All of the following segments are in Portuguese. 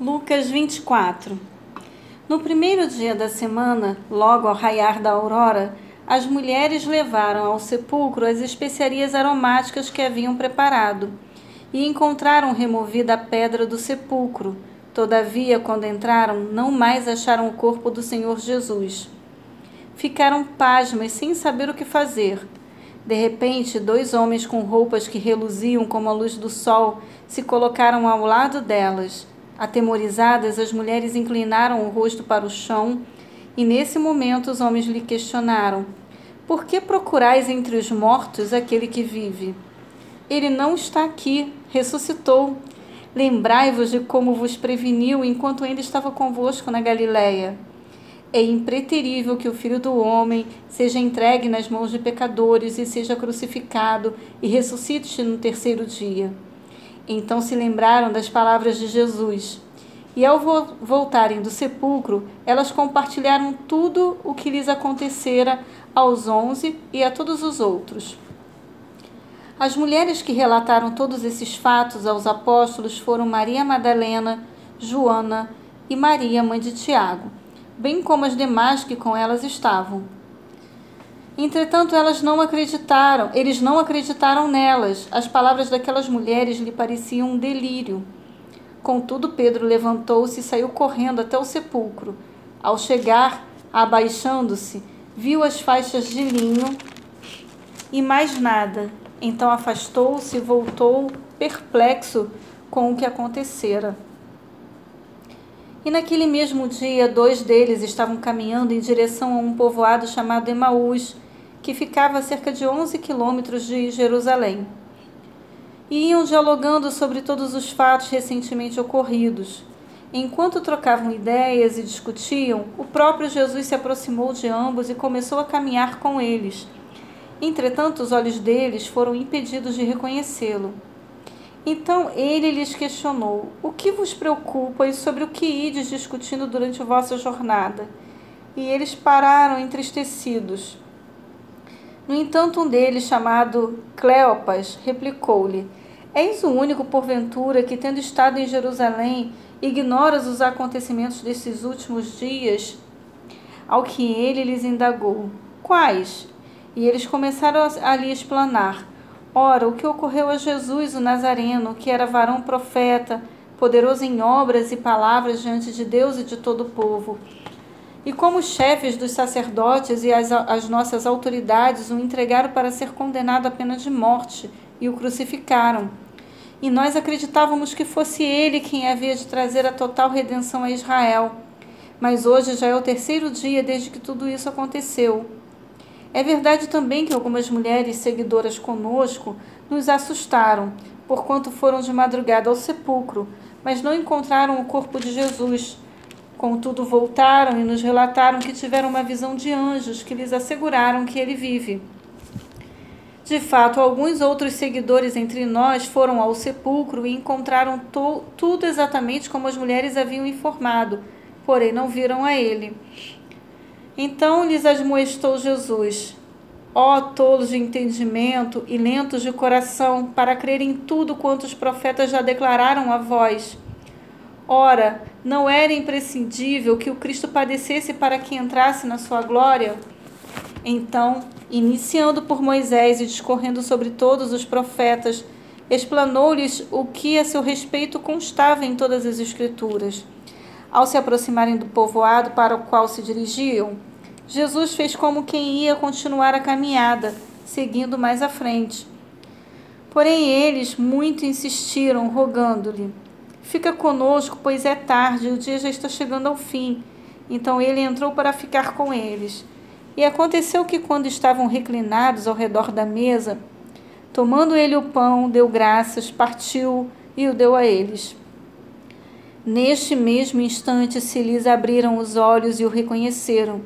Lucas 24 No primeiro dia da semana, logo ao raiar da aurora, as mulheres levaram ao sepulcro as especiarias aromáticas que haviam preparado e encontraram removida a pedra do sepulcro. Todavia, quando entraram, não mais acharam o corpo do Senhor Jesus. Ficaram pasmas, sem saber o que fazer. De repente, dois homens com roupas que reluziam como a luz do sol se colocaram ao lado delas. Atemorizadas, as mulheres inclinaram o rosto para o chão e, nesse momento, os homens lhe questionaram: Por que procurais entre os mortos aquele que vive? Ele não está aqui, ressuscitou. Lembrai-vos de como vos preveniu enquanto ainda estava convosco na Galiléia. É impreterível que o filho do homem seja entregue nas mãos de pecadores e seja crucificado e ressuscite no terceiro dia. Então se lembraram das palavras de Jesus. E ao voltarem do sepulcro, elas compartilharam tudo o que lhes acontecera aos onze e a todos os outros. As mulheres que relataram todos esses fatos aos apóstolos foram Maria Madalena, Joana e Maria, mãe de Tiago, bem como as demais que com elas estavam. Entretanto, elas não acreditaram, eles não acreditaram nelas. As palavras daquelas mulheres lhe pareciam um delírio. Contudo, Pedro levantou-se e saiu correndo até o sepulcro. Ao chegar, abaixando-se, viu as faixas de linho e mais nada. Então afastou-se e voltou perplexo com o que acontecera. E naquele mesmo dia, dois deles estavam caminhando em direção a um povoado chamado Emaús, que ficava a cerca de 11 quilômetros de Jerusalém. E iam dialogando sobre todos os fatos recentemente ocorridos. Enquanto trocavam ideias e discutiam, o próprio Jesus se aproximou de ambos e começou a caminhar com eles. Entretanto, os olhos deles foram impedidos de reconhecê-lo. Então ele lhes questionou: O que vos preocupa e sobre o que ides discutindo durante vossa jornada? E eles pararam entristecidos. No entanto, um deles, chamado Cleopas, replicou-lhe: És o único, porventura, que, tendo estado em Jerusalém, ignoras os acontecimentos desses últimos dias? Ao que ele lhes indagou: Quais? E eles começaram a lhe explanar. Ora, o que ocorreu a Jesus, o Nazareno, que era varão profeta, poderoso em obras e palavras diante de Deus e de todo o povo e como os chefes dos sacerdotes e as, as nossas autoridades o entregaram para ser condenado à pena de morte e o crucificaram. E nós acreditávamos que fosse ele quem havia de trazer a total redenção a Israel. Mas hoje já é o terceiro dia desde que tudo isso aconteceu. É verdade também que algumas mulheres seguidoras conosco nos assustaram, porquanto foram de madrugada ao sepulcro, mas não encontraram o corpo de Jesus Contudo, voltaram e nos relataram que tiveram uma visão de anjos que lhes asseguraram que ele vive. De fato, alguns outros seguidores entre nós foram ao sepulcro e encontraram tudo exatamente como as mulheres haviam informado, porém não viram a ele. Então lhes admoestou Jesus: Ó tolos de entendimento e lentos de coração, para crer em tudo quanto os profetas já declararam a vós. Ora, não era imprescindível que o Cristo padecesse para que entrasse na sua glória? Então, iniciando por Moisés e discorrendo sobre todos os profetas, explanou-lhes o que a seu respeito constava em todas as Escrituras. Ao se aproximarem do povoado para o qual se dirigiam, Jesus fez como quem ia continuar a caminhada, seguindo mais à frente. Porém, eles muito insistiram, rogando-lhe Fica conosco, pois é tarde, o dia já está chegando ao fim. Então ele entrou para ficar com eles. E aconteceu que, quando estavam reclinados ao redor da mesa, tomando ele o pão, deu graças, partiu e o deu a eles. Neste mesmo instante se lhes abriram os olhos e o reconheceram.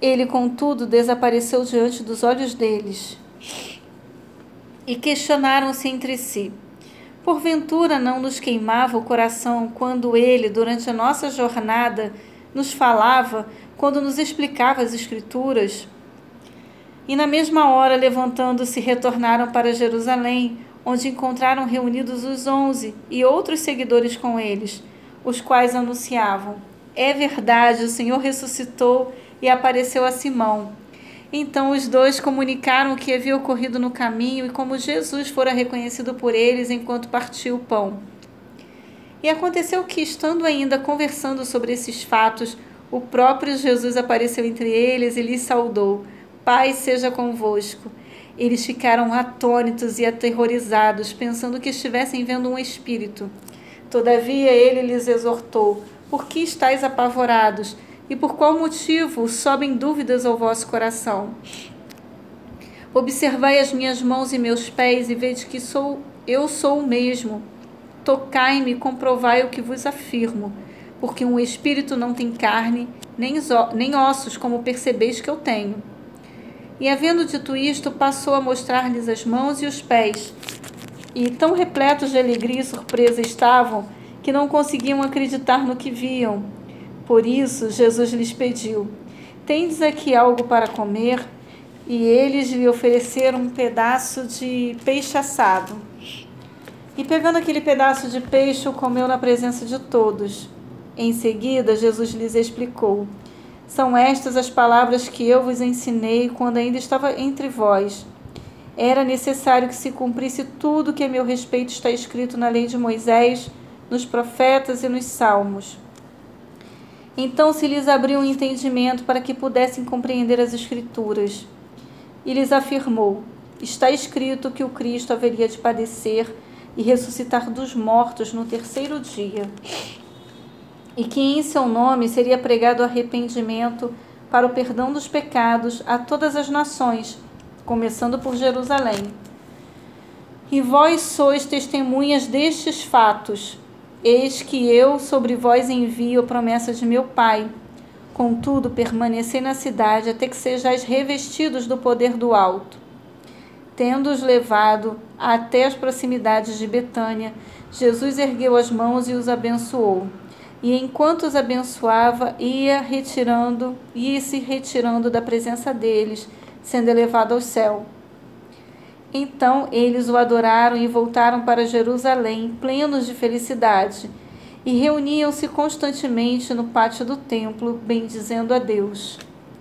Ele, contudo, desapareceu diante dos olhos deles. E questionaram-se entre si: Porventura não nos queimava o coração quando ele, durante a nossa jornada, nos falava, quando nos explicava as Escrituras? E na mesma hora, levantando-se, retornaram para Jerusalém, onde encontraram reunidos os onze e outros seguidores com eles, os quais anunciavam: É verdade, o Senhor ressuscitou e apareceu a Simão. Então os dois comunicaram o que havia ocorrido no caminho e como Jesus fora reconhecido por eles enquanto partia o pão. E aconteceu que, estando ainda conversando sobre esses fatos, o próprio Jesus apareceu entre eles e lhes saudou: Paz seja convosco. Eles ficaram atônitos e aterrorizados, pensando que estivessem vendo um espírito. Todavia ele lhes exortou: Por que estáis apavorados? E por qual motivo sobem dúvidas ao vosso coração? Observai as minhas mãos e meus pés e vede que sou eu sou o mesmo. Tocai-me e comprovai o que vos afirmo, porque um espírito não tem carne, nem, nem ossos, como percebeis que eu tenho. E havendo dito isto, passou a mostrar-lhes as mãos e os pés. E tão repletos de alegria e surpresa estavam que não conseguiam acreditar no que viam. Por isso, Jesus lhes pediu: Tendes aqui algo para comer? E eles lhe ofereceram um pedaço de peixe assado. E pegando aquele pedaço de peixe, o comeu na presença de todos. Em seguida, Jesus lhes explicou: São estas as palavras que eu vos ensinei quando ainda estava entre vós. Era necessário que se cumprisse tudo que a meu respeito está escrito na lei de Moisés, nos profetas e nos salmos. Então se lhes abriu um entendimento para que pudessem compreender as Escrituras. E lhes afirmou: Está escrito que o Cristo haveria de padecer e ressuscitar dos mortos no terceiro dia, e que em seu nome seria pregado arrependimento para o perdão dos pecados a todas as nações, começando por Jerusalém. E vós sois testemunhas destes fatos. Eis que eu sobre vós envio a promessa de meu Pai. Contudo, permanecei na cidade até que sejais revestidos do poder do alto. Tendo-os levado até as proximidades de Betânia, Jesus ergueu as mãos e os abençoou. E enquanto os abençoava, ia retirando, ia se retirando da presença deles, sendo elevado ao céu. Então eles o adoraram e voltaram para Jerusalém, plenos de felicidade, e reuniam-se constantemente no pátio do templo, bendizendo a Deus.